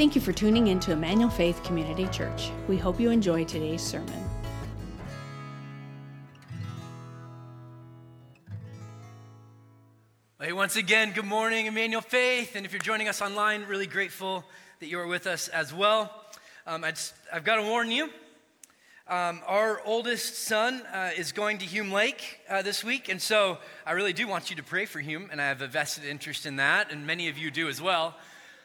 Thank you for tuning in to Emmanuel Faith Community Church. We hope you enjoy today's sermon. Hey, once again, good morning, Emmanuel Faith. And if you're joining us online, really grateful that you are with us as well. Um, I have got to warn you. Um, our oldest son uh, is going to Hume Lake uh, this week, and so I really do want you to pray for Hume, and I have a vested interest in that, and many of you do as well.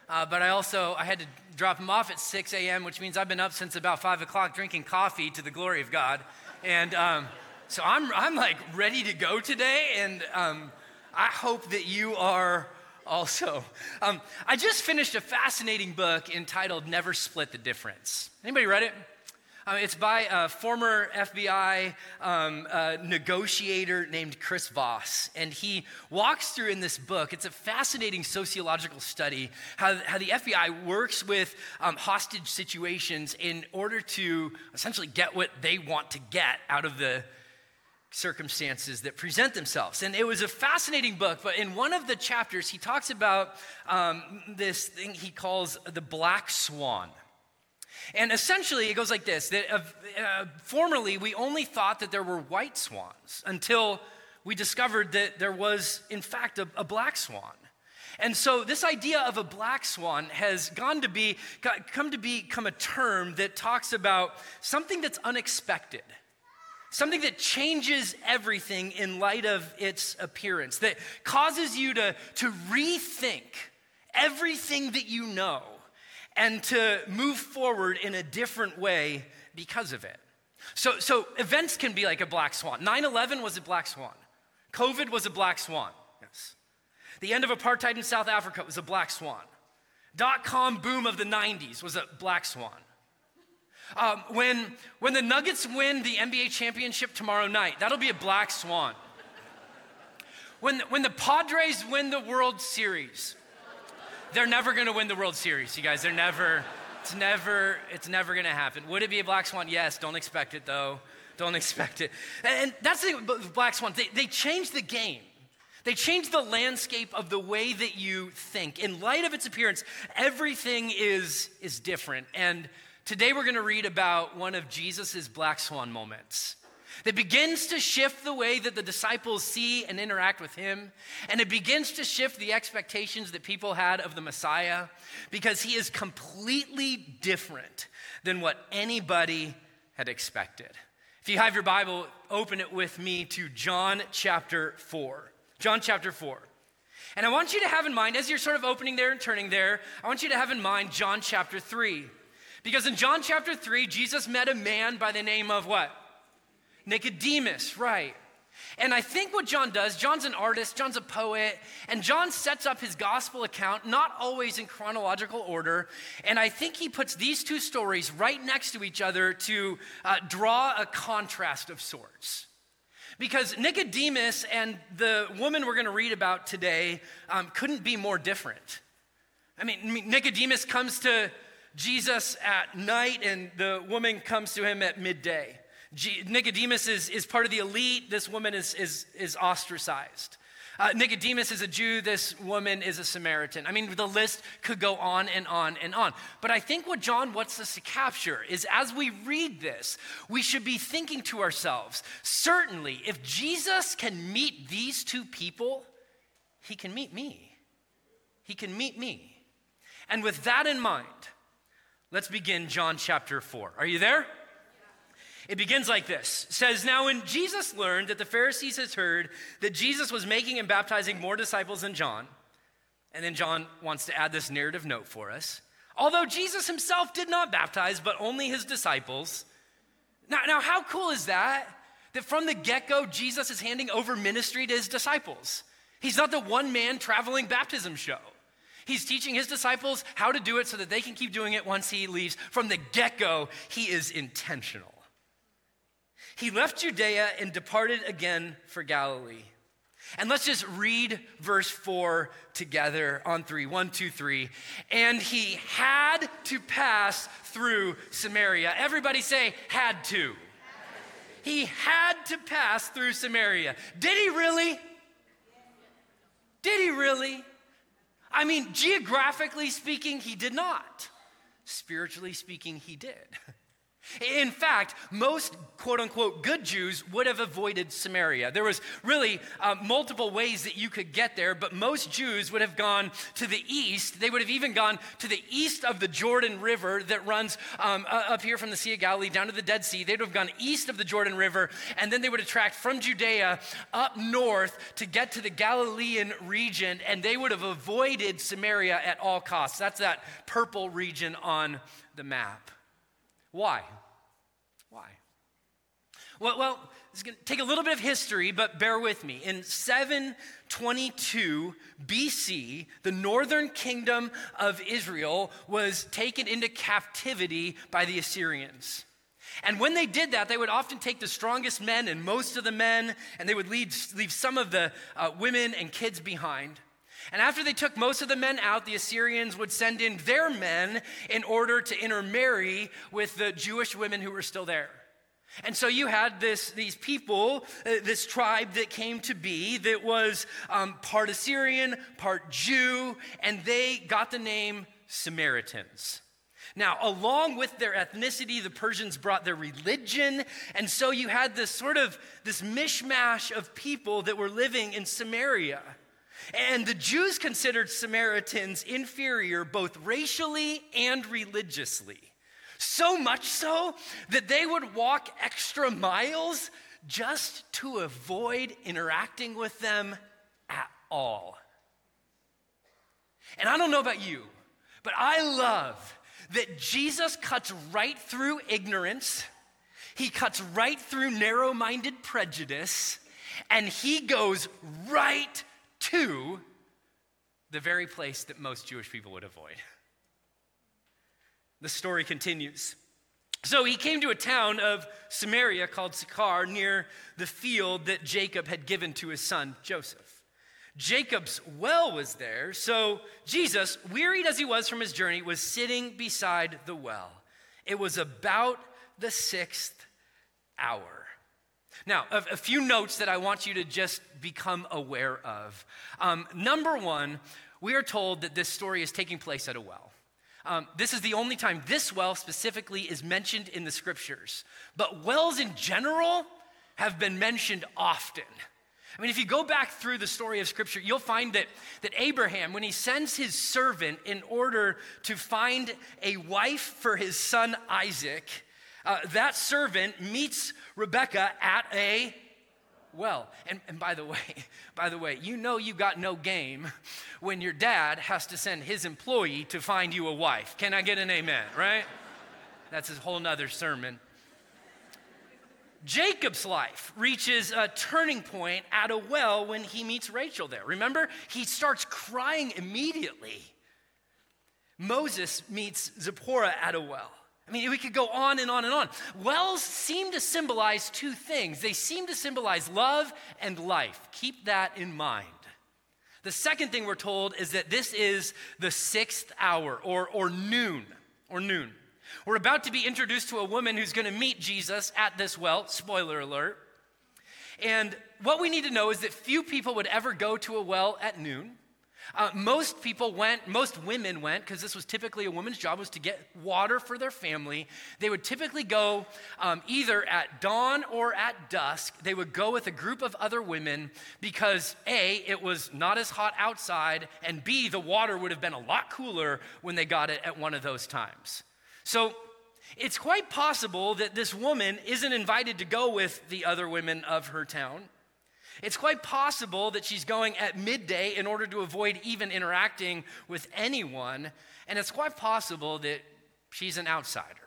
Uh, but I also I had to drop him off at 6 a.m., which means I've been up since about 5 o'clock drinking coffee to the glory of God. And um, so I'm, I'm like ready to go today, and um, I hope that you are also. Um, I just finished a fascinating book entitled Never Split the Difference. Anybody read it? Um, it's by a former FBI um, uh, negotiator named Chris Voss. And he walks through in this book, it's a fascinating sociological study, how, how the FBI works with um, hostage situations in order to essentially get what they want to get out of the circumstances that present themselves. And it was a fascinating book, but in one of the chapters, he talks about um, this thing he calls the black swan. And essentially, it goes like this that uh, uh, formerly we only thought that there were white swans until we discovered that there was, in fact, a, a black swan. And so, this idea of a black swan has gone to be, come to become a term that talks about something that's unexpected, something that changes everything in light of its appearance, that causes you to, to rethink everything that you know and to move forward in a different way because of it. So, so events can be like a black swan. 9 11 was a black swan, COVID was a black swan. Yes. The end of apartheid in South Africa was a black swan. Dot com boom of the 90s was a black swan. Um, when, when the Nuggets win the NBA championship tomorrow night, that'll be a black swan. When, when the Padres win the World Series, they're never going to win the World Series, you guys. They're never, it's never, it's never going to happen. Would it be a black swan? Yes. Don't expect it though. Don't expect it. And that's the thing black swans. They, they change the game. They change the landscape of the way that you think. In light of its appearance, everything is, is different. And today we're going to read about one of Jesus's black swan moments that begins to shift the way that the disciples see and interact with him. And it begins to shift the expectations that people had of the Messiah because he is completely different than what anybody had expected. If you have your Bible, open it with me to John chapter 4. John chapter 4. And I want you to have in mind, as you're sort of opening there and turning there, I want you to have in mind John chapter 3. Because in John chapter 3, Jesus met a man by the name of what? Nicodemus, right. And I think what John does, John's an artist, John's a poet, and John sets up his gospel account, not always in chronological order. And I think he puts these two stories right next to each other to uh, draw a contrast of sorts. Because Nicodemus and the woman we're going to read about today um, couldn't be more different. I mean, Nicodemus comes to Jesus at night, and the woman comes to him at midday. Nicodemus is, is part of the elite. This woman is, is, is ostracized. Uh, Nicodemus is a Jew, this woman is a Samaritan. I mean, the list could go on and on and on. But I think what John wants us to capture is as we read this, we should be thinking to ourselves certainly, if Jesus can meet these two people, he can meet me. He can meet me. And with that in mind, let's begin John chapter 4. Are you there? It begins like this. It says, Now when Jesus learned that the Pharisees had heard that Jesus was making and baptizing more disciples than John, and then John wants to add this narrative note for us. Although Jesus himself did not baptize, but only his disciples. Now, now how cool is that? That from the get go, Jesus is handing over ministry to his disciples. He's not the one man traveling baptism show. He's teaching his disciples how to do it so that they can keep doing it once he leaves. From the get go, he is intentional. He left Judea and departed again for Galilee. And let's just read verse four together on three. One, two, three. And he had to pass through Samaria. Everybody say, had to. He had to pass through Samaria. Did he really? Did he really? I mean, geographically speaking, he did not. spiritually speaking, he did. In fact, most quote unquote good Jews would have avoided Samaria. There was really uh, multiple ways that you could get there, but most Jews would have gone to the east. They would have even gone to the east of the Jordan River that runs um, up here from the Sea of Galilee down to the Dead Sea. They would have gone east of the Jordan River, and then they would have tracked from Judea up north to get to the Galilean region, and they would have avoided Samaria at all costs. That's that purple region on the map. Why? Why? Well, well, it's going to take a little bit of history, but bear with me. In 722 BC, the northern kingdom of Israel was taken into captivity by the Assyrians. And when they did that, they would often take the strongest men and most of the men, and they would leave, leave some of the uh, women and kids behind. And after they took most of the men out, the Assyrians would send in their men in order to intermarry with the Jewish women who were still there. And so you had this, these people, uh, this tribe that came to be that was um, part Assyrian, part Jew, and they got the name Samaritans. Now, along with their ethnicity, the Persians brought their religion, and so you had this sort of this mishmash of people that were living in Samaria. And the Jews considered Samaritans inferior both racially and religiously. So much so that they would walk extra miles just to avoid interacting with them at all. And I don't know about you, but I love that Jesus cuts right through ignorance, he cuts right through narrow minded prejudice, and he goes right to the very place that most Jewish people would avoid. The story continues. So he came to a town of Samaria called Sychar near the field that Jacob had given to his son Joseph. Jacob's well was there, so Jesus, wearied as he was from his journey, was sitting beside the well. It was about the sixth hour. Now, a, a, few notes that I want you to just become aware of. Um, number one, we are told that this story is taking place at a well. Um, this is the only time this well specifically is mentioned in the scriptures. But wells in general have been mentioned often. I mean, if you go back through the story of Scripture, you'll find that, that Abraham, when he sends his servant in order to find a wife for his son Isaac, uh, that servant meets Rebecca at a well. And, and by the way, by the way, you know you got no game when your dad has to send his employee to find you a wife. Can I get an amen, right? That's a whole nother sermon. Jacob's life reaches a turning point at a well when he meets Rachel there. Remember, he starts crying immediately. Moses meets Zipporah at a well. I mean, we could go on and on and on. Wells seem to symbolize two things they seem to symbolize love and life. Keep that in mind. The second thing we're told is that this is the sixth hour or, or noon, or noon. We're about to be introduced to a woman who's going to meet Jesus at this well, spoiler alert. And what we need to know is that few people would ever go to a well at noon. Uh, most people went, most women went, because this was typically a woman's job, was to get water for their family. They would typically go um, either at dawn or at dusk. They would go with a group of other women because A, it was not as hot outside, and B, the water would have been a lot cooler when they got it at one of those times. So it's quite possible that this woman isn't invited to go with the other women of her town. It's quite possible that she's going at midday in order to avoid even interacting with anyone. And it's quite possible that she's an outsider.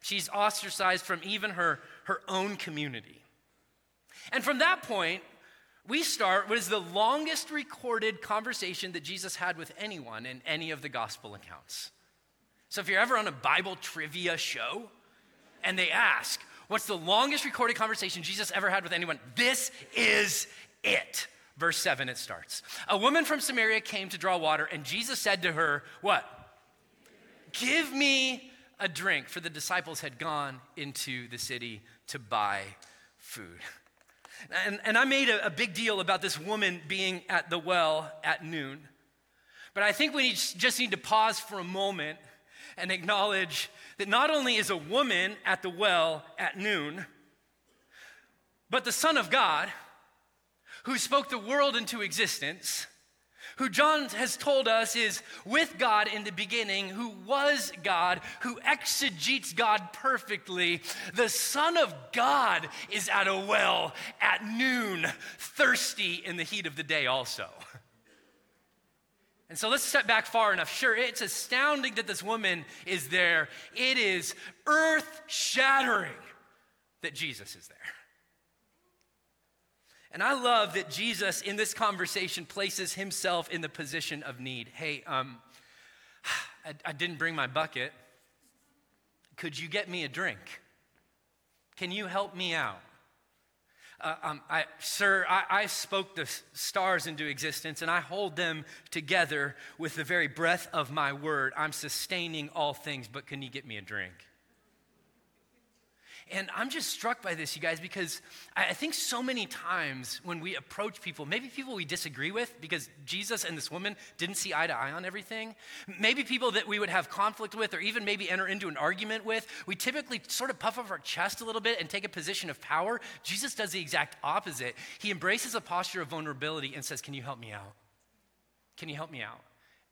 She's ostracized from even her, her own community. And from that point, we start what is the longest recorded conversation that Jesus had with anyone in any of the gospel accounts. So if you're ever on a Bible trivia show and they ask, What's the longest recorded conversation Jesus ever had with anyone? This is it. Verse 7, it starts. A woman from Samaria came to draw water, and Jesus said to her, What? Give me a drink, for the disciples had gone into the city to buy food. And, and I made a, a big deal about this woman being at the well at noon. But I think we just need to pause for a moment and acknowledge that not only is a woman at the well at noon, but the Son of God, who spoke the world into existence, who John has told us is with God in the beginning, who was God, who exegetes God perfectly. The Son of God is at a well at noon, thirsty in the heat of the day, also. And so let's step back far enough. Sure, it's astounding that this woman is there. It is earth shattering that Jesus is there. And I love that Jesus in this conversation places himself in the position of need. Hey, um, I, I didn't bring my bucket. Could you get me a drink? Can you help me out? Uh, um, I, sir, I, I spoke the stars into existence and I hold them together with the very breath of my word. I'm sustaining all things, but can you get me a drink? And I'm just struck by this, you guys, because I think so many times when we approach people, maybe people we disagree with because Jesus and this woman didn't see eye to eye on everything, maybe people that we would have conflict with or even maybe enter into an argument with, we typically sort of puff up our chest a little bit and take a position of power. Jesus does the exact opposite. He embraces a posture of vulnerability and says, Can you help me out? Can you help me out?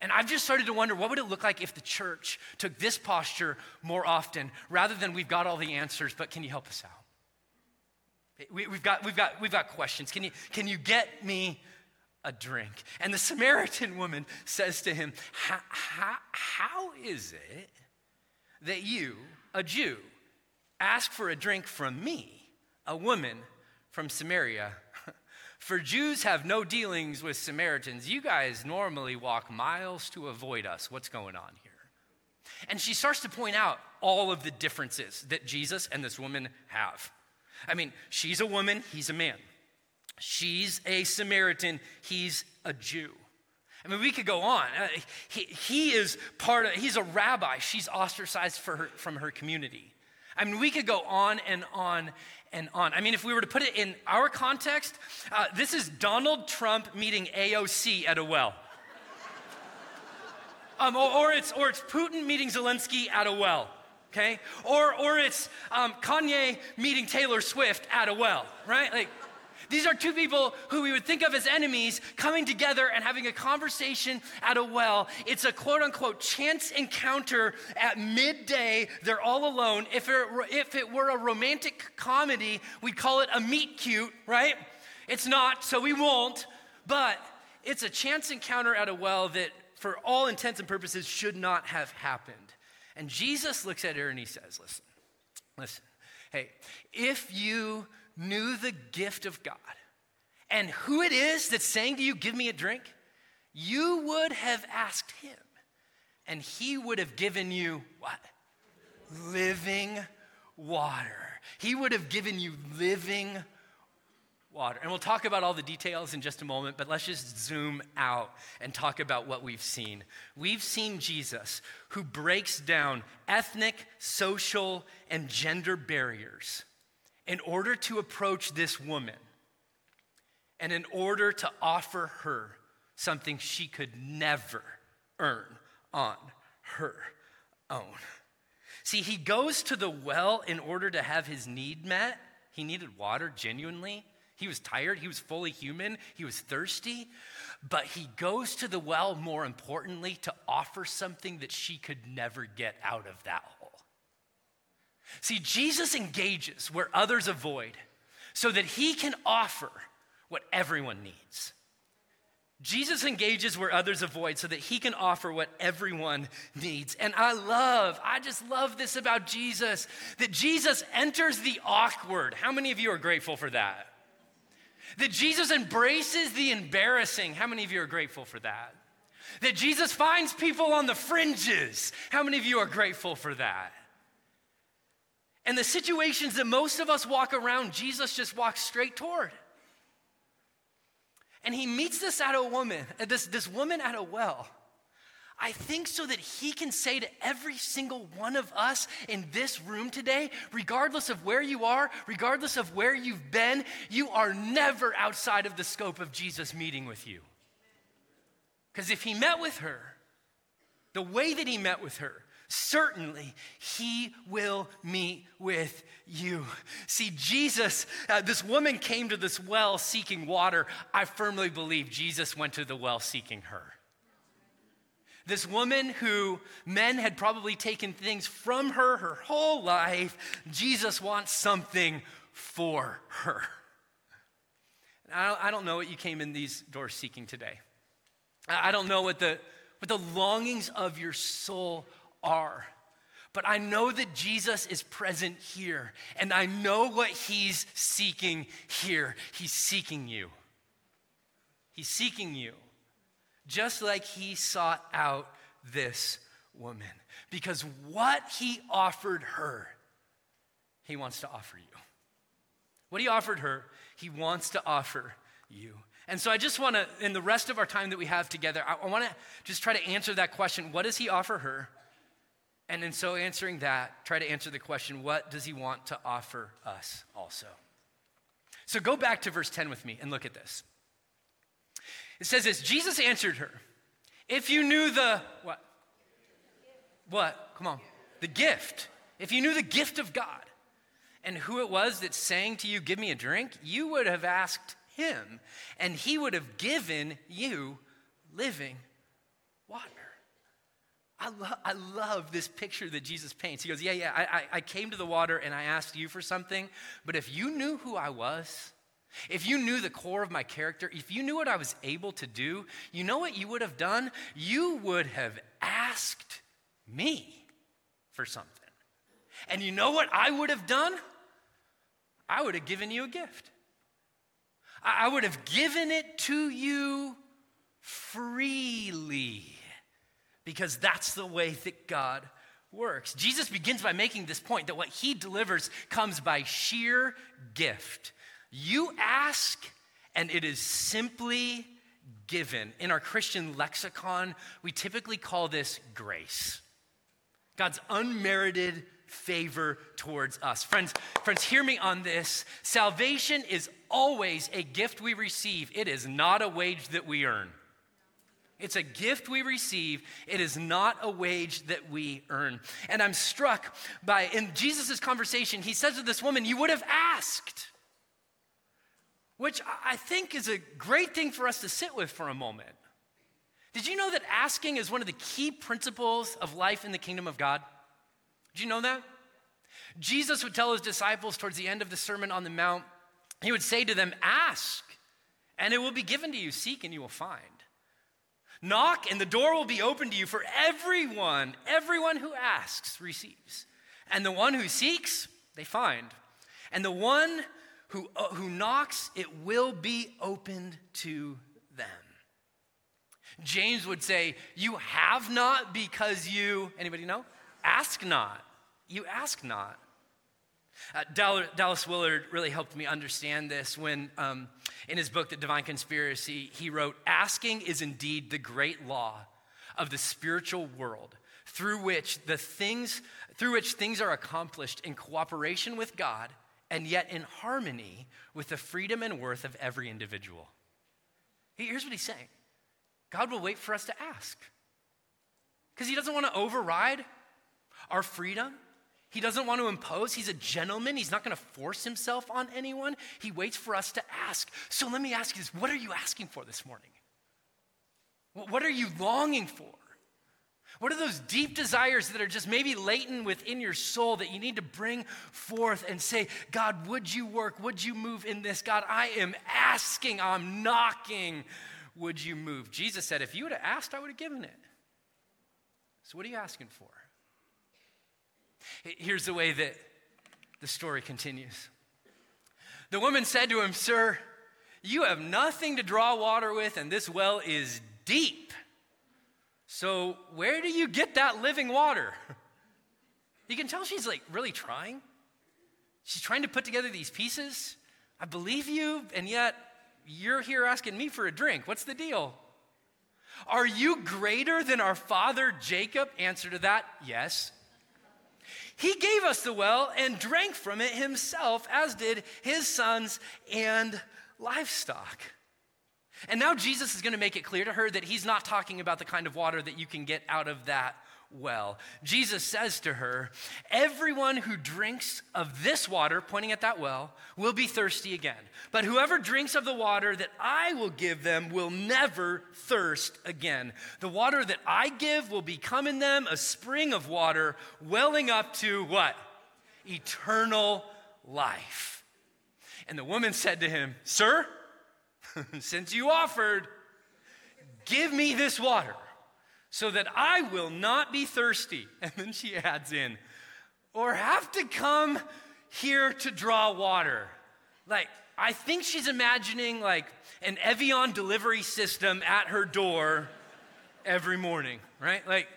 And I've just started to wonder what would it look like if the church took this posture more often rather than we've got all the answers, but can you help us out? We, have got, we've, got, we've got questions. Can you, can you get me a drink? And the Samaritan woman says to him, How is it that you, a Jew, ask for a drink from me, a woman from Samaria? For Jews have no dealings with Samaritans. You guys normally walk miles to avoid us. What's going on here? And she starts to point out all of the differences that Jesus and this woman have. I mean, she's a woman, he's a man. She's a Samaritan, he's a Jew. I mean, we could go on. Uh, he, he is part of, he's a rabbi. She's ostracized her, from her community. I mean, we could go on and on and on. I mean, if we were to put it in our context, uh, this is Donald Trump meeting AOC at a well. Um, or, or, it's, or it's Putin meeting Zelensky at a well, okay? Or, or it's um, Kanye meeting Taylor Swift at a well, right? Like, these are two people who we would think of as enemies coming together and having a conversation at a well. It's a quote unquote chance encounter at midday. They're all alone. If it, if it were a romantic comedy, we'd call it a meet cute, right? It's not, so we won't. But it's a chance encounter at a well that, for all intents and purposes, should not have happened. And Jesus looks at her and he says, Listen, listen, hey, if you knew the gift of God and who it is that's saying to you, Give me a drink, you would have asked him, and he would have given you what? Living water. He would have given you living water. And we'll talk about all the details in just a moment, but let's just zoom out and talk about what we've seen. We've seen Jesus who breaks down ethnic, social, and gender barriers in order to approach this woman and in order to offer her something she could never earn on her own. See, he goes to the well in order to have his need met. He needed water genuinely. He was tired. He was fully human. He was thirsty. But he goes to the well, more importantly, to offer something that she could never get out of that. See, Jesus engages where others avoid so that he can offer what everyone needs. Jesus engages where others avoid so that he can offer what everyone needs. And I love, I just love this about Jesus that Jesus enters the awkward. How many of you are grateful for that? That Jesus embraces the embarrassing. How many of you are grateful for that? That Jesus finds people on the fringes. How many of you are grateful for that? And the situations that most of us walk around, Jesus just walks straight toward. And he meets this at a woman, uh, this, this woman at a well. I think so that he can say to every single one of us in this room today, regardless of where you are, regardless of where you've been, you are never outside of the scope of Jesus meeting with you. Because if he met with her, the way that he met with her, certainly he will meet with you. See, Jesus, uh, this woman came to this well seeking water. I firmly believe Jesus went to the well seeking her. This woman who men had probably taken things from her her whole life, Jesus wants something for her. I don't know what you came in these doors seeking today. I don't know what the, what the longings of your soul are. But I know that Jesus is present here, and I know what he's seeking here. He's seeking you. He's seeking you, just like he sought out this woman. Because what he offered her, he wants to offer you. What he offered her, he wants to offer you. And so I just want to, in the rest of our time that we have together, I, want to just try to answer that question what does he offer her? And in so answering that, try to answer the question what does he want to offer us also? So go back to verse 10 with me and look at this. It says this Jesus answered her, If you knew the what? What? Come on. The gift. If you knew the gift of God and who it was that sang to you, Give me a drink, you would have asked him, and he would have given you living water. I, lo- I love this picture that Jesus paints. He goes, Yeah, yeah, I, I, I came to the water and I asked you for something, but if you knew who I was, if you knew the core of my character, if you knew what I was able to do, you know what you would have done? You would have asked me for something. And you know what I would have done? I would have given you a gift. I would have given it to you freely because that's the way that God works. Jesus begins by making this point that what he delivers comes by sheer gift. You ask, and it is simply given. In our Christian lexicon, we typically call this grace. God's unmerited favor towards us. Friends, friends, hear me on this. Salvation is always a gift we receive. It is not a wage that we earn. It's a gift we receive. It is not a wage that we earn. And I'm struck by, in Jesus' conversation, he says to this woman, You would have asked, which I think is a great thing for us to sit with for a moment. Did you know that asking is one of the key principles of life in the kingdom of God? Did you know that? Jesus would tell his disciples towards the end of the Sermon on the Mount, he would say to them, Ask, and it will be given to you. Seek, and you will find. Knock, and the door will be open to you for everyone. Everyone who asks receives. And the one who seeks, they find. And the one who, uh, who knocks, it will be opened to them. James would say, You have not because you, anybody know? Ask not. You ask not. Uh, Dallas Willard really helped me understand this when, um, in his book, The Divine Conspiracy, he wrote Asking is indeed the great law of the spiritual world through which the things through which things are accomplished in cooperation with God and yet in harmony with the freedom and worth of every individual. Here's what he's saying God will wait for us to ask because he doesn't want to override our freedom. He doesn't want to impose. He's a gentleman. He's not going to force himself on anyone. He waits for us to ask. So let me ask you this what are you asking for this morning? What are you longing for? What are those deep desires that are just maybe latent within your soul that you need to bring forth and say, God, would you work? Would you move in this? God, I am asking, I'm knocking. Would you move? Jesus said, if you would have asked, I would have given it. So what are you asking for? Here's the way that the story continues. The woman said to him, Sir, you have nothing to draw water with, and this well is deep. So, where do you get that living water? You can tell she's like really trying. She's trying to put together these pieces. I believe you, and yet you're here asking me for a drink. What's the deal? Are you greater than our father Jacob? Answer to that, yes. He gave us the well and drank from it himself, as did his sons and livestock. And now Jesus is going to make it clear to her that he's not talking about the kind of water that you can get out of that well. Jesus says to her, Everyone who drinks of this water, pointing at that well, will be thirsty again. But whoever drinks of the water that I will give them will never thirst again. The water that I give will become in them a spring of water welling up to what? Eternal life. And the woman said to him, Sir, since you offered, give me this water so that I will not be thirsty. And then she adds in, or have to come here to draw water. Like, I think she's imagining like an Evian delivery system at her door every morning, right? Like,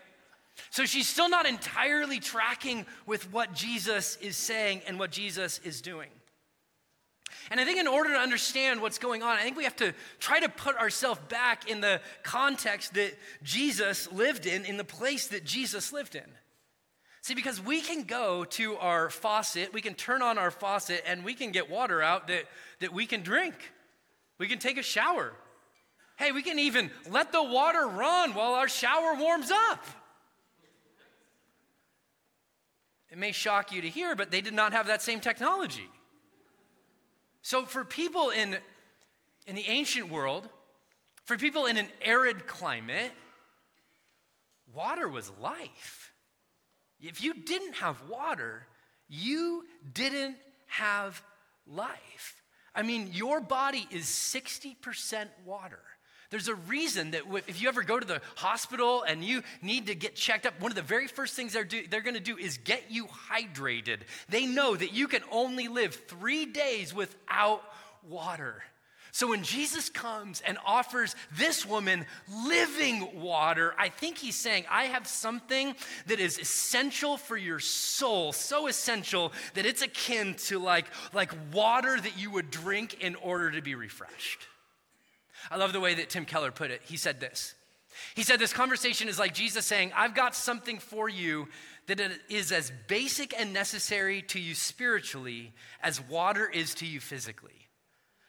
so she's still not entirely tracking with what Jesus is saying and what Jesus is doing. And I think in order to understand what's going on, I think we have to try to put ourselves back in the context that Jesus lived in, in the place that Jesus lived in. See, because we can go to our faucet, we can turn on our faucet, and we can get water out that, that we can drink. We can take a shower. Hey, we can even let the water run while our shower warms up. It may shock you to hear, but they did not have that same technology. So, for people in, in the ancient world, for people in an arid climate, water was life. If you didn't have water, you didn't have life. I mean, your body is 60% water. There's a reason that if you ever go to the hospital and you need to get checked up, one of the very first things they're, do, they're going to do is get you hydrated. They know that you can only live three days without water. So when Jesus comes and offers this woman living water, I think he's saying, I have something that is essential for your soul, so essential that it's akin to like, like water that you would drink in order to be refreshed. I love the way that Tim Keller put it. He said this. He said, This conversation is like Jesus saying, I've got something for you that is as basic and necessary to you spiritually as water is to you physically.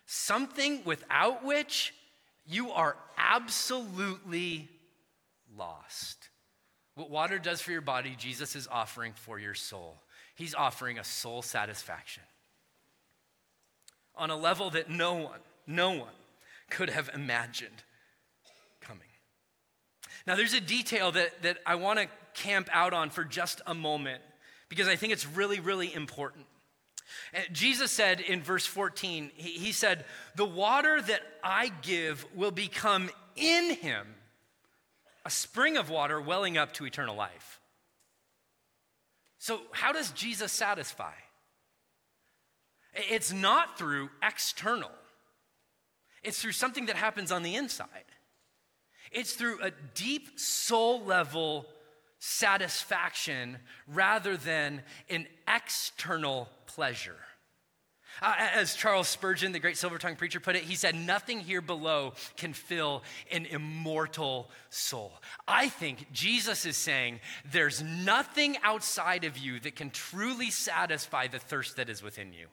Something without which you are absolutely lost. What water does for your body, Jesus is offering for your soul. He's offering a soul satisfaction on a level that no one, no one could have imagined coming. Now, there's a detail that, that I want to camp out on for just a moment because I think it's really, really important. Uh, Jesus said in verse 14, he, he said, The water that I give will become in him a spring of water welling up to eternal life. So, how does Jesus satisfy? It's not through external it's through something that happens on the inside. It's through a deep soul level satisfaction rather than an external pleasure. Uh, as Charles Spurgeon, the great silver tongue preacher, put it, he said, Nothing here below can fill an immortal soul. I think Jesus is saying there's nothing outside of you that can truly satisfy the thirst that is within you.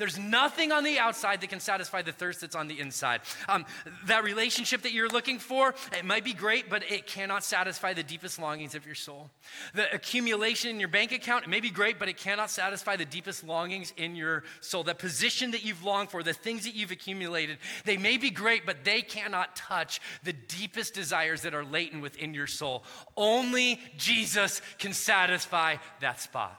There's nothing on the outside that can satisfy the thirst that's on the inside. Um, that relationship that you're looking for, it might be great, but it cannot satisfy the deepest longings of your soul. The accumulation in your bank account, it may be great, but it cannot satisfy the deepest longings in your soul. The position that you've longed for, the things that you've accumulated, they may be great, but they cannot touch the deepest desires that are latent within your soul. Only Jesus can satisfy that spot.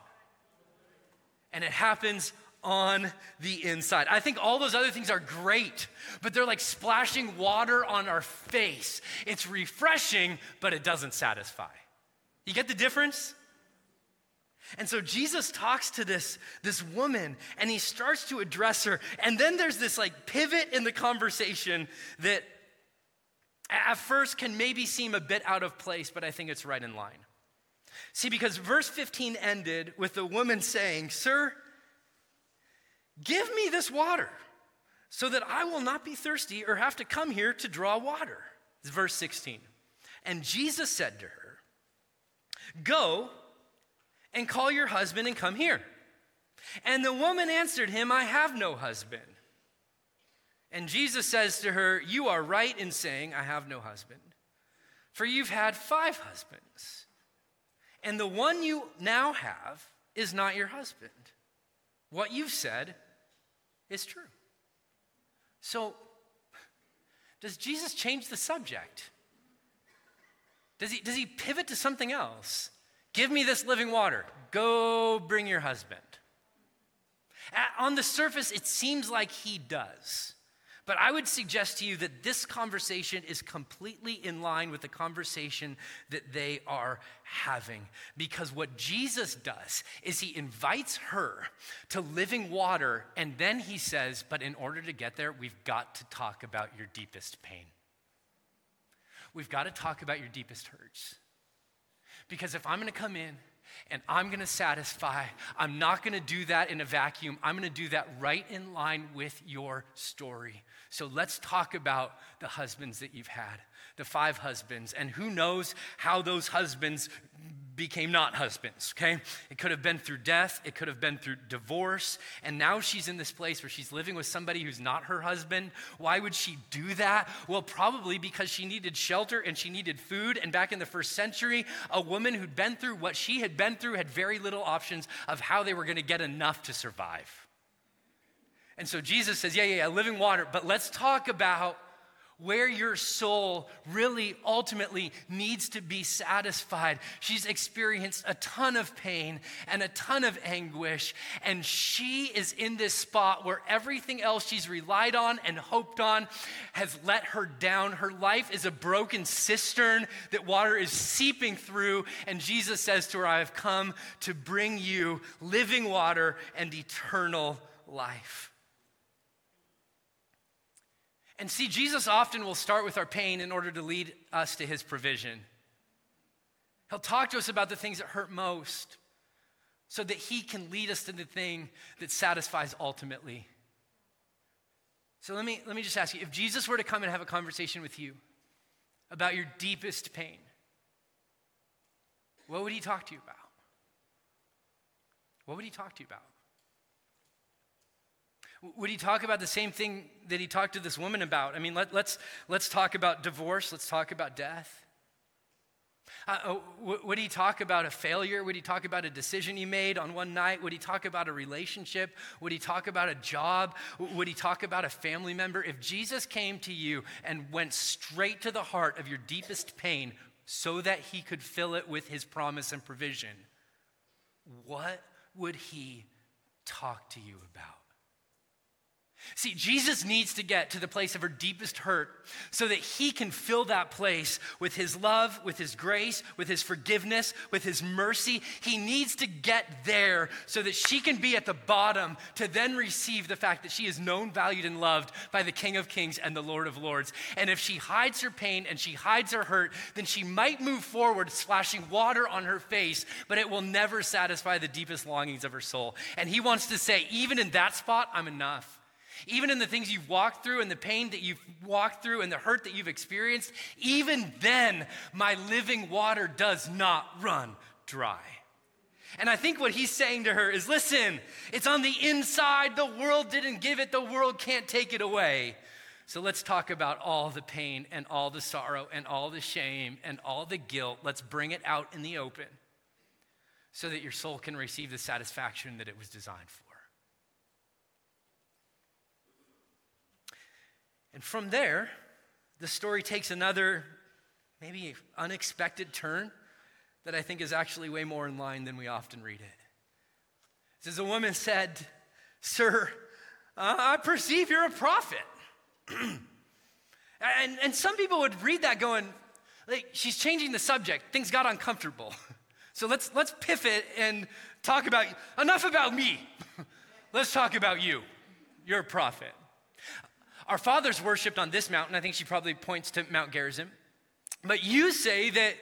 And it happens on the inside. I think all those other things are great, but they're like splashing water on our face. It's refreshing, but it doesn't satisfy. You get the difference? And so Jesus talks to this, this woman and he starts to address her. And then there's this like pivot in the conversation that at first can maybe seem a bit out of place, but I think it's right in line. See, because verse 15 ended with the woman saying, Sir, Give me this water so that I will not be thirsty or have to come here to draw water. Verse 16. And Jesus said to her, Go and call your husband and come here. And the woman answered him, I have no husband. And Jesus says to her, You are right in saying, I have no husband, for you've had five husbands, and the one you now have is not your husband. What you've said is true. So, does Jesus change the subject? Does he, does he pivot to something else? Give me this living water. Go bring your husband. On the surface, it seems like he does. But I would suggest to you that this conversation is completely in line with the conversation that they are having. Because what Jesus does is he invites her to living water, and then he says, But in order to get there, we've got to talk about your deepest pain. We've got to talk about your deepest hurts. Because if I'm going to come in and I'm to satisfy. I'm not to do that in a vacuum. I'm to do that right in line with your story. So let's talk about the husbands that you've had, the five husbands, and who knows how those husbands became not husbands, okay? It could have been through death, it could have been through divorce, and now she's in this place where she's living with somebody who's not her husband. Why would she do that? Well, probably because she needed shelter and she needed food. And back in the first century, a woman who'd been through what she had been through had very little options of how they were gonna get enough to survive. And so Jesus says, Yeah, yeah, yeah, living water, but let's talk about where your soul really ultimately needs to be satisfied. She's experienced a ton of pain and a ton of anguish, and she is in this spot where everything else she's relied on and hoped on has let her down. Her life is a broken cistern that water is seeping through, and Jesus says to her, I have come to bring you living water and eternal life. And see, Jesus often will start with our pain in order to lead us to his provision. He'll talk to us about the things that hurt most so that he can lead us to the thing that satisfies ultimately. So let me, let me just ask you if Jesus were to come and have a conversation with you about your deepest pain, what would he talk to you about? What would he talk to you about? Would he talk about the same thing that he talked to this woman about? I mean, let, us let's, let's talk about divorce, let's talk about death. Uh, oh, would he talk about a failure? Would he talk about a decision he made on one night? Would he talk about a relationship? Would he talk about a job? Would he talk about a family member? If Jesus came to you and went straight to the heart of your deepest pain so that he could fill it with his promise and provision, what would he talk to you about? See, Jesus needs to get to the place of her deepest hurt so that he can fill that place with his love, with his grace, with his forgiveness, with his mercy. He needs to get there so that she can be at the bottom to then receive the fact that she is known, valued, and loved by the King of Kings and the Lord of Lords. And if she hides her pain and she hides her hurt, then she might move forward splashing water on her face, but it will never satisfy the deepest longings of her soul. And he wants to say, even in that spot, I'm enough. Even in the things you've walked through and the pain that you've walked through and the hurt that you've experienced, even then, my living water does not run dry. And I think what he's saying to her is listen, it's on the inside. The world didn't give it, the world can't take it away. So let's talk about all the pain and all the sorrow and all the shame and all the guilt. Let's bring it out in the open so that your soul can receive the satisfaction that it was designed for. And from there, the story takes another, maybe unexpected turn that I think is actually way more in line than we often read it. It says, A woman said, Sir, I perceive you're a prophet. and, and some people would read that going, like, she's changing the subject. Things got uncomfortable. so let's, let's pivot and talk about, enough about me. let's talk about you. You're a prophet. Our fathers worshiped on this mountain. I think she probably points to Mount Gerizim. But you say that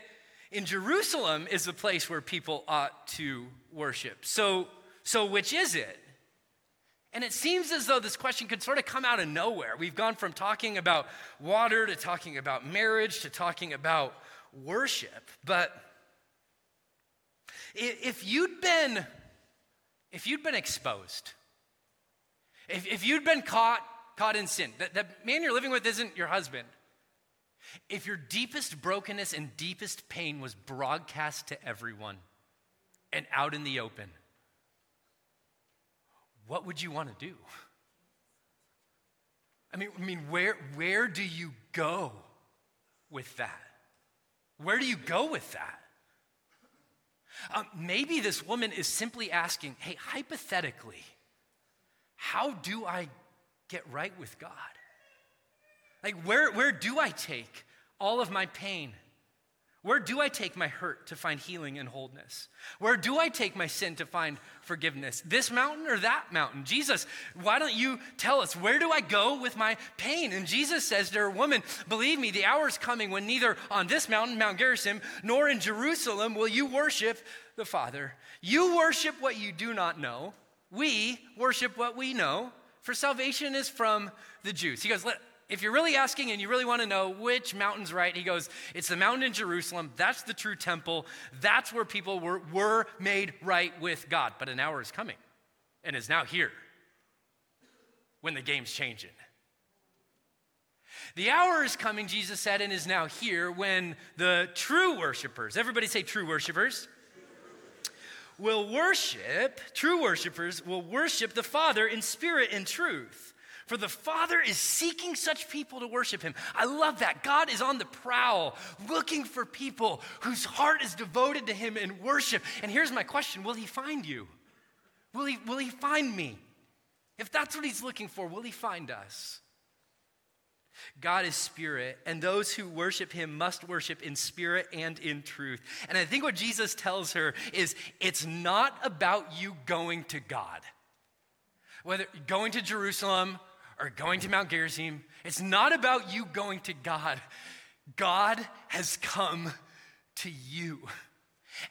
in Jerusalem is the place where people ought to worship. So, so which is it? And it seems as though this question could sort of come out of nowhere. We've gone from talking about water to talking about marriage to talking about worship. But if you'd been, if you'd been exposed, if, if you'd been caught caught in sin. That, that man you're living with isn't your husband. If your deepest brokenness and deepest pain was broadcast to everyone and out in the open, what would you want to do? I mean, I mean where, where do you go with that? Where do you go with that? Um, maybe this woman is simply asking, hey, hypothetically, how do I get right with God? Like, where, where do I take all of my pain? Where do I take my hurt to find healing and wholeness? Where do I take my sin to find forgiveness? This mountain or that mountain? Jesus, why don't you tell us, where do I go with my pain? And Jesus says to her, Woman, believe me, the hour is coming when neither on this mountain, Mount Gerizim, nor in Jerusalem will you worship the Father. You worship what you do not know. We worship what we know, for salvation is from the Jews. He goes, if you're really asking and you really want to know which mountain's right, he goes, It's the mountain in Jerusalem. That's the true temple. That's where people were, were made right with God. But an hour is coming and is now here when the game's changing. The hour is coming, Jesus said, and is now here when the true worshipers, everybody say true worshipers, will worship, true worshipers will worship the Father in spirit and truth. For the Father is seeking such people to worship him. I love that. God is on the prowl, looking for people whose heart is devoted to him in worship. And here's my question Will he find you? Will he, will he find me? If that's what he's looking for, will he find us? God is spirit, and those who worship him must worship in spirit and in truth. And I think what Jesus tells her is it's not about you going to God. Whether going to Jerusalem or going to Mount Gerizim. It's not about you going to God. God has come to you.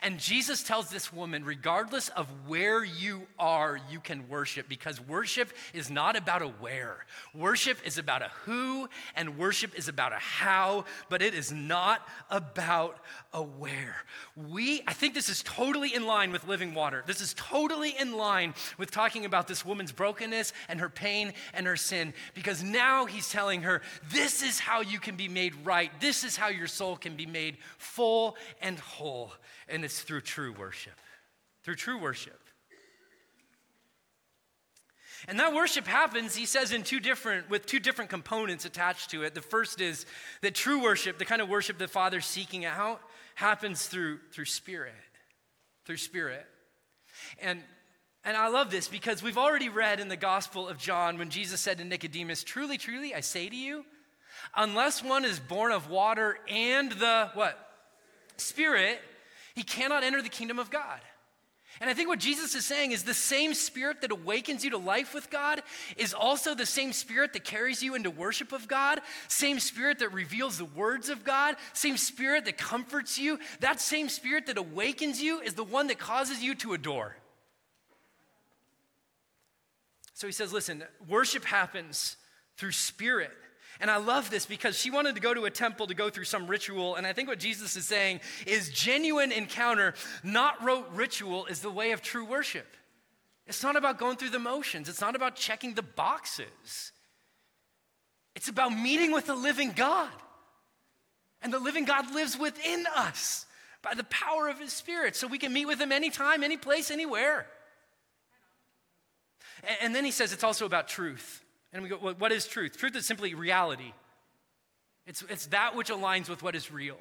And Jesus tells this woman, regardless of where you are, you can worship because worship is not about a where. Worship is about a who, and worship is about a how, but it is not about a where. We, I think this is totally in line with living water. This is totally in line with talking about this woman's brokenness and her pain and her sin because now he's telling her, this is how you can be made right. This is how your soul can be made full and whole and it's through true worship. Through true worship. And that worship happens, he says, in two different, with two different components attached to it. The first is that true worship, the kind of worship the Father's seeking out, happens through, through spirit. Through spirit. And and I love this because we've already read in the Gospel of John when Jesus said to Nicodemus, Truly, truly, I say to you, unless one is born of water and the what? Spirit, he cannot enter the kingdom of God. And I think what Jesus is saying is the same spirit that awakens you to life with God is also the same spirit that carries you into worship of God, same spirit that reveals the words of God, same spirit that comforts you. That same spirit that awakens you is the one that causes you to adore. So he says, listen, worship happens through spirit. And I love this because she wanted to go to a temple to go through some ritual. And I think what Jesus is saying is genuine encounter, not rote ritual, is the way of true worship. It's not about going through the motions, it's not about checking the boxes. It's about meeting with the living God. And the living God lives within us by the power of his spirit. So we can meet with him anytime, any place, anywhere. And then he says it's also about truth. And we go, well, what is truth? Truth is simply reality. It's, it's that which aligns with what is real.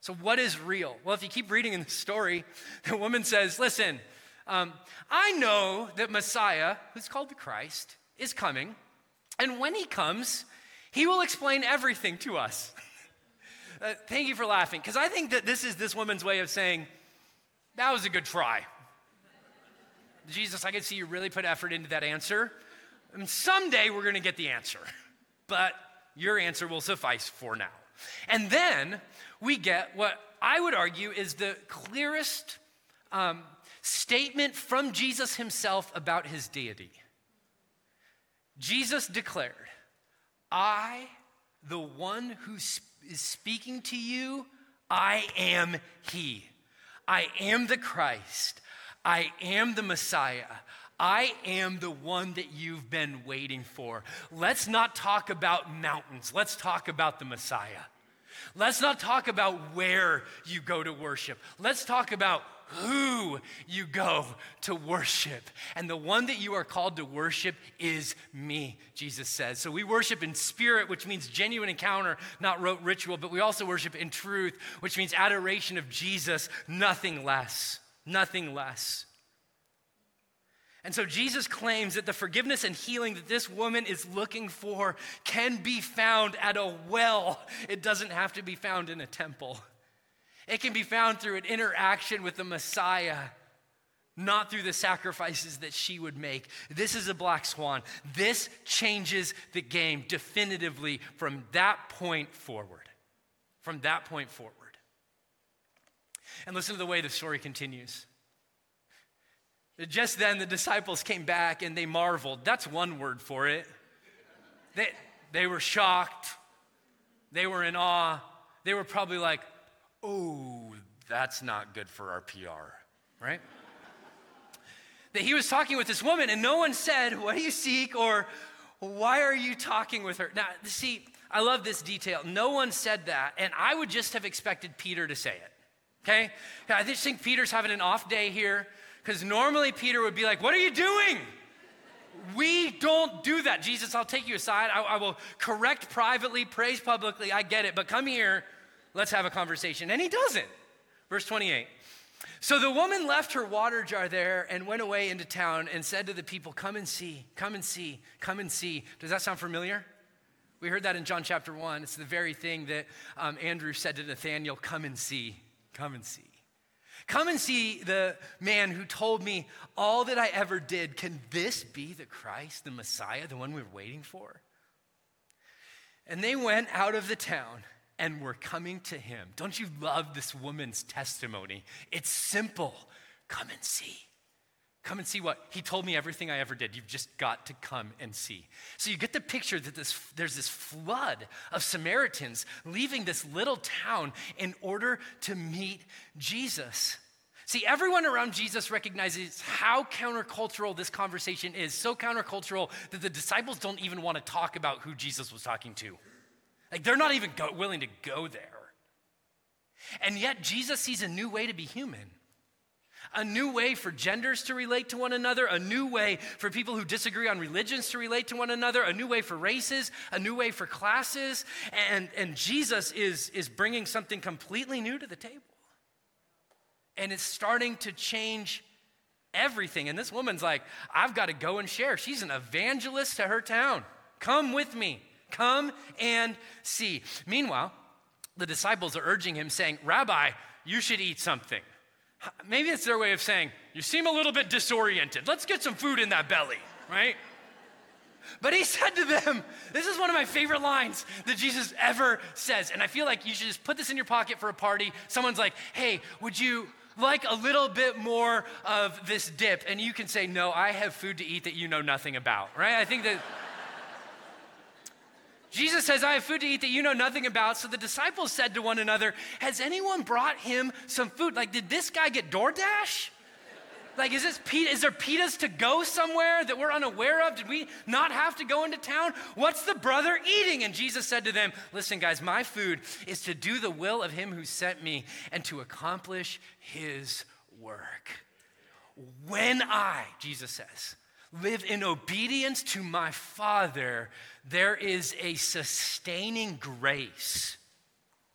So, what is real? Well, if you keep reading in the story, the woman says, Listen, um, I know that Messiah, who's called the Christ, is coming. And when he comes, he will explain everything to us. uh, thank you for laughing, because I think that this is this woman's way of saying, That was a good try. Jesus, I can see you really put effort into that answer. And someday we're going to get the answer, but your answer will suffice for now. And then we get what I would argue is the clearest um, statement from Jesus himself about his deity. Jesus declared, I, the one who is speaking to you, I am he. I am the Christ. I am the Messiah. I am the one that you've been waiting for. Let's not talk about mountains, let's talk about the Messiah. Let's not talk about where you go to worship. Let's talk about who you go to worship. And the one that you are called to worship is me, Jesus says. So we worship in spirit, which means genuine encounter, not rote ritual, but we also worship in truth, which means adoration of Jesus, nothing less. Nothing less. And so Jesus claims that the forgiveness and healing that this woman is looking for can be found at a well. It doesn't have to be found in a temple. It can be found through an interaction with the Messiah, not through the sacrifices that she would make. This is a black swan. This changes the game definitively from that point forward. From that point forward. And listen to the way the story continues. Just then, the disciples came back and they marveled. That's one word for it. They, they were shocked. They were in awe. They were probably like, oh, that's not good for our PR, right? that he was talking with this woman and no one said, What do you seek? or Why are you talking with her? Now, see, I love this detail. No one said that, and I would just have expected Peter to say it. Okay? I just think Peter's having an off day here because normally Peter would be like, What are you doing? We don't do that. Jesus, I'll take you aside. I, I, will correct privately, praise publicly. I get it, but come here. Let's have a conversation. And he doesn't. Verse 28. So the woman left her water jar there and went away into town and said to the people, Come and see, come and see, come and see. Does that sound familiar? We heard that in John chapter 1. It's the very thing that um, Andrew said to Nathanael, Come and see, come and see. Come and see the man who told me all that I ever did. Can this be the Christ, the Messiah, the one we we're waiting for? And they went out of the town and were coming to him. Don't you love this woman's testimony? It's simple. Come and see. Come and see what? He told me everything I ever did. You've just got to come and see. So you get the picture that this, there's this flood of Samaritans leaving this little town in order to meet Jesus. See, everyone around Jesus recognizes how countercultural this conversation is. So countercultural that the disciples don't even want to talk about who Jesus was talking to. Like they're not even go- willing to go there. And yet, Jesus sees a new way to be human a new way for genders to relate to one another, a new way for people who disagree on religions to relate to one another, a new way for races, a new way for classes. And, and Jesus is, is bringing something completely new to the table. And it's starting to change everything. And this woman's like, I've got to go and share. She's an evangelist to her town. Come with me. Come and see. Meanwhile, the disciples are urging him, saying, Rabbi, you should eat something. Maybe it's their way of saying, You seem a little bit disoriented. Let's get some food in that belly, right? But he said to them, This is one of my favorite lines that Jesus ever says. And I feel like you should just put this in your pocket for a party. Someone's like, Hey, would you like a little bit more of this dip? And you can say, No, I have food to eat that you know nothing about, right? I think that. Jesus says, I have food to eat that you know nothing about. So the disciples said to one another, Has anyone brought him some food? Like, did this guy get DoorDash? Like, is, this, is there pitas to go somewhere that we're unaware of? Did we not have to go into town? What's the brother eating? And Jesus said to them, Listen, guys, my food is to do the will of him who sent me and to accomplish his work. When I, Jesus says, live in obedience to my Father, there is a sustaining grace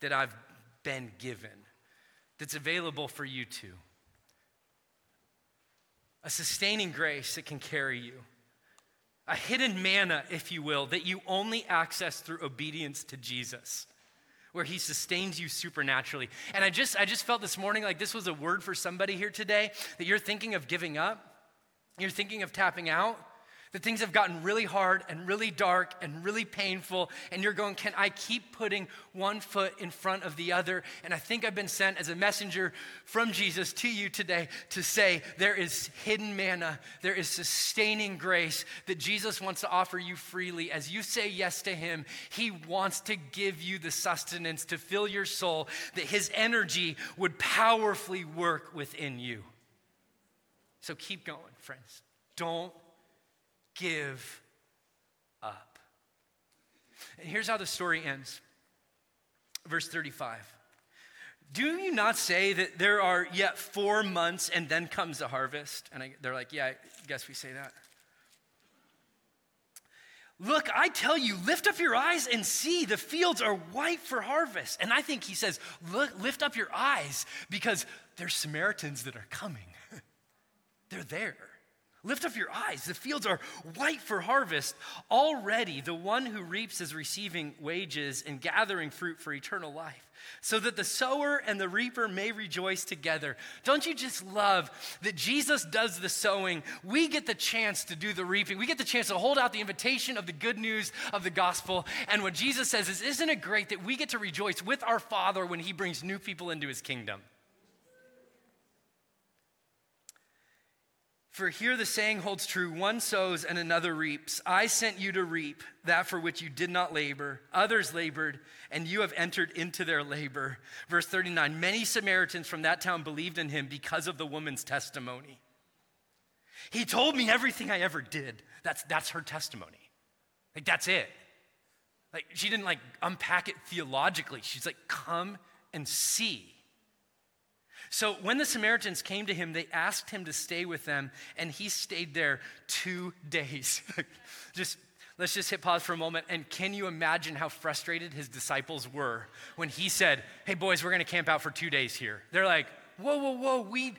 that I've been given that's available for you too. A sustaining grace that can carry you. A hidden manna, if you will, that you only access through obedience to Jesus where he sustains you supernaturally. And I just I just felt this morning like this was a word for somebody here today that you're thinking of giving up. You're thinking of tapping out, that things have gotten really hard and really dark and really painful, and you're going, Can I keep putting one foot in front of the other? And I think I've been sent as a messenger from Jesus to you today to say there is hidden manna, there is sustaining grace that Jesus wants to offer you freely. As you say yes to Him, He wants to give you the sustenance to fill your soul, that His energy would powerfully work within you. So keep going, friends. Don't give up. And here's how the story ends. Verse 35. Do you not say that there are yet four months and then comes the harvest? And I, they're like, Yeah, I guess we say that. Look, I tell you, lift up your eyes and see the fields are white for harvest. And I think he says, Look, lift up your eyes because there's Samaritans that are coming. They're there. Lift up your eyes. The fields are white for harvest. Already, the one who reaps is receiving wages and gathering fruit for eternal life, so that the sower and the reaper may rejoice together. Don't you just love that Jesus does the sowing? We get the chance to do the reaping. We get the chance to hold out the invitation of the good news of the gospel. And what Jesus says is, Isn't it great that we get to rejoice with our Father when he brings new people into his kingdom? For here the saying holds true one sows and another reaps. I sent you to reap that for which you did not labor. Others labored, and you have entered into their labor. Verse 39 Many Samaritans from that town believed in him because of the woman's testimony. He told me everything I ever did. That's, that's her testimony. Like, that's it. Like, she didn't like unpack it theologically. She's like, come and see. So when the Samaritans came to him, they asked him to stay with them, and he stayed there two days. just let's just hit pause for a moment. And can you imagine how frustrated his disciples were when he said, Hey, boys, we're going to camp out for two days here? They're like, Whoa, whoa, whoa, we,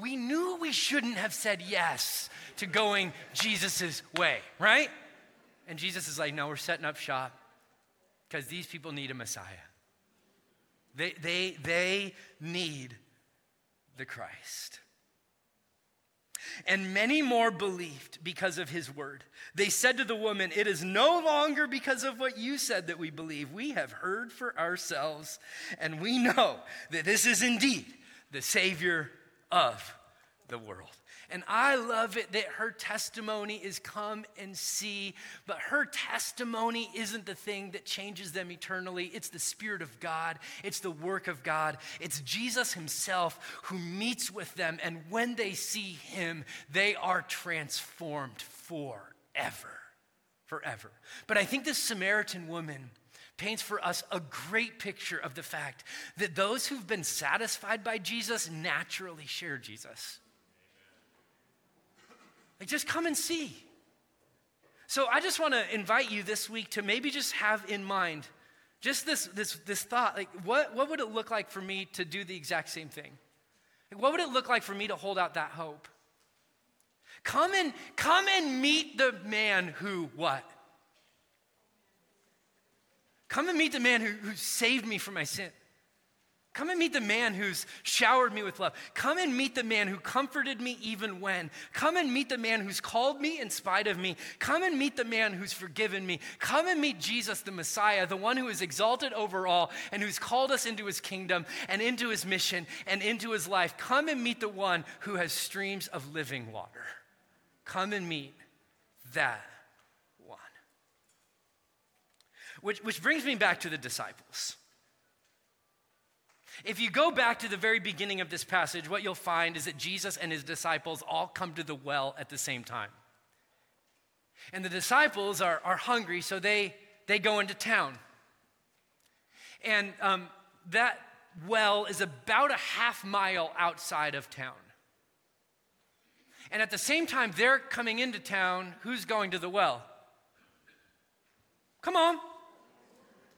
we knew we shouldn't have said yes to going Jesus' way, right? And Jesus is like, No, we're setting up shop because these people need a Messiah. They, they, they need the Christ. And many more believed because of his word. They said to the woman, It is no longer because of what you said that we believe. We have heard for ourselves, and we know that this is indeed the Savior of the world. And I love it that her testimony is come and see, but her testimony isn't the thing that changes them eternally. It's the Spirit of God, it's the work of God, it's Jesus Himself who meets with them. And when they see Him, they are transformed forever. Forever. But I think this Samaritan woman paints for us a great picture of the fact that those who've been satisfied by Jesus naturally share Jesus. Like, just come and see. So I just want to invite you this week to maybe just have in mind just this, this, this thought like, what, what would it look like for me to do the exact same thing? Like, what would it look like for me to hold out that hope? Come and, come and meet the man who what? Come and meet the man who, who saved me from my sin. Come and meet the man who's showered me with love. Come and meet the man who comforted me even when. Come and meet the man who's called me in spite of me. Come and meet the man who's forgiven me. Come and meet Jesus, the Messiah, the one who is exalted over all and who's called us into his kingdom and into his mission and into his life. Come and meet the one who has streams of living water. Come and meet that one. Which, which brings me back to the disciples. If you go back to the very beginning of this passage, what you'll find is that Jesus and his disciples all come to the well at the same time. And the disciples are, are hungry, so they, they go into town. And um, that well is about a half mile outside of town. And at the same time, they're coming into town. Who's going to the well? Come on.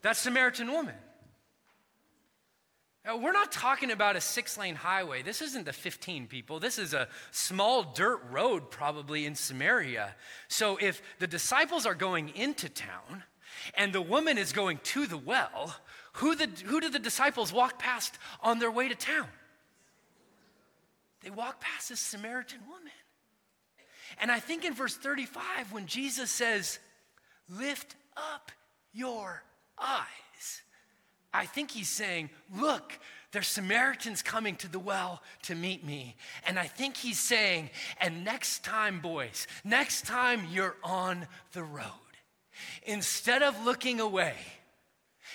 That Samaritan woman. Now, we're not talking about a six lane highway. This isn't the 15 people. This is a small dirt road, probably in Samaria. So, if the disciples are going into town and the woman is going to the well, who, the, who do the disciples walk past on their way to town? They walk past this Samaritan woman. And I think in verse 35, when Jesus says, Lift up your eyes I think he's saying, Look, there's Samaritans coming to the well to meet me. And I think he's saying, And next time, boys, next time you're on the road, instead of looking away,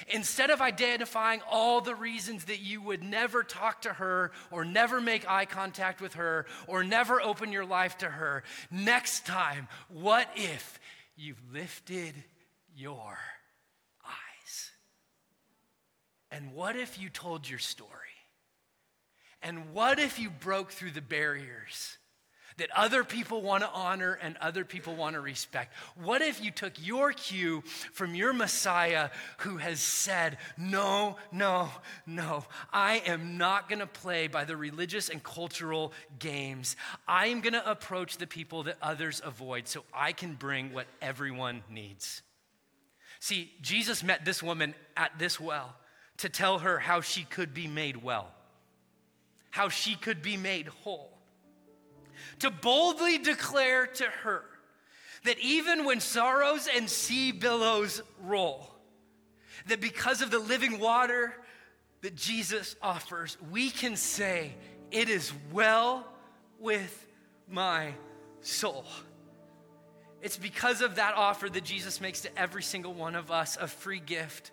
Instead of identifying all the reasons that you would never talk to her or never make eye contact with her or never open your life to her, next time, what if you've lifted your? And what if you told your story? And what if you broke through the barriers? that other people want to honor and other people want to respect? What if you took your cue from your Messiah who has said, No, no, no, I am not going to play by the religious and cultural games. I am going to approach the people that others avoid so I can bring what everyone needs. See, Jesus met this woman at this well to tell her how she could be made well, how she could be made whole to boldly declare to her that even when sorrows and sea billows roll, that because of the living water that Jesus offers, we can say, It is well with my soul. It's because of that offer that Jesus makes to every single one of us a free gift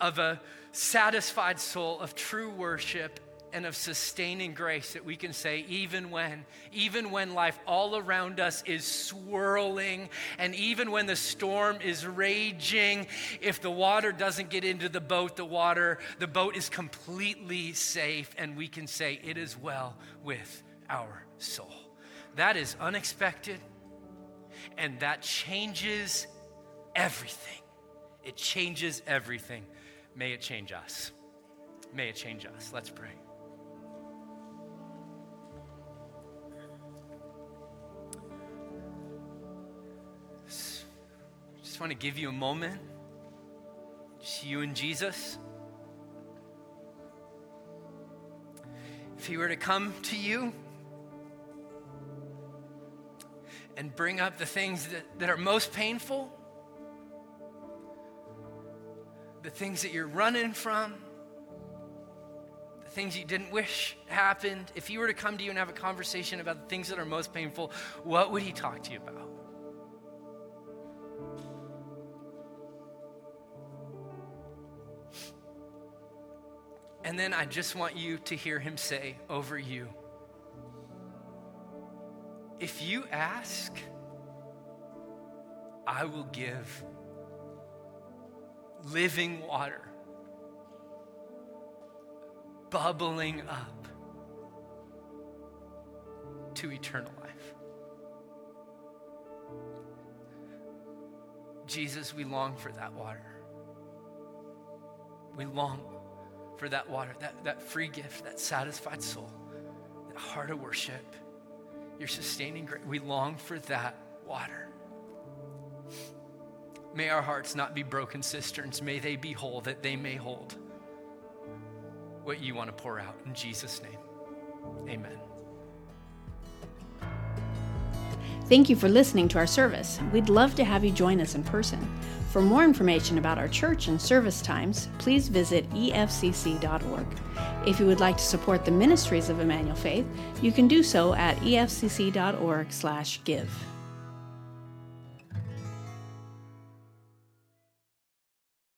of a satisfied soul, of true worship, and of sustaining grace that we can say even when even when life all around us is swirling and even when the storm is raging if the water doesn't get into the boat the water the boat is completely safe and we can say it is well with our soul. That is unexpected and that changes everything it changes everything may it change us may it change us let's pray Just want to give you a moment. Just you and Jesus. If he were to come to you and bring up the things that, that are most painful, the things that you're running from, the things you didn't wish happened, if he were to come to you and have a conversation about the things that are most painful, what would he talk to you about? And then I just want you to hear him say over you if you ask, I will give living water bubbling up to eternal life. Jesus, we long for that water. We long for that water, that, that free gift, that satisfied soul, that heart of worship, your sustaining grace. We long for that water. May our hearts not be broken cisterns. May they be whole, that they may hold what you want to pour out. In Jesus' name, amen. Thank you for listening to our service. We'd love to have you join us in person. For more information about our church and service times, please visit efcc.org. If you would like to support the ministries of Emmanuel Faith, you can do so at efcc.org/give.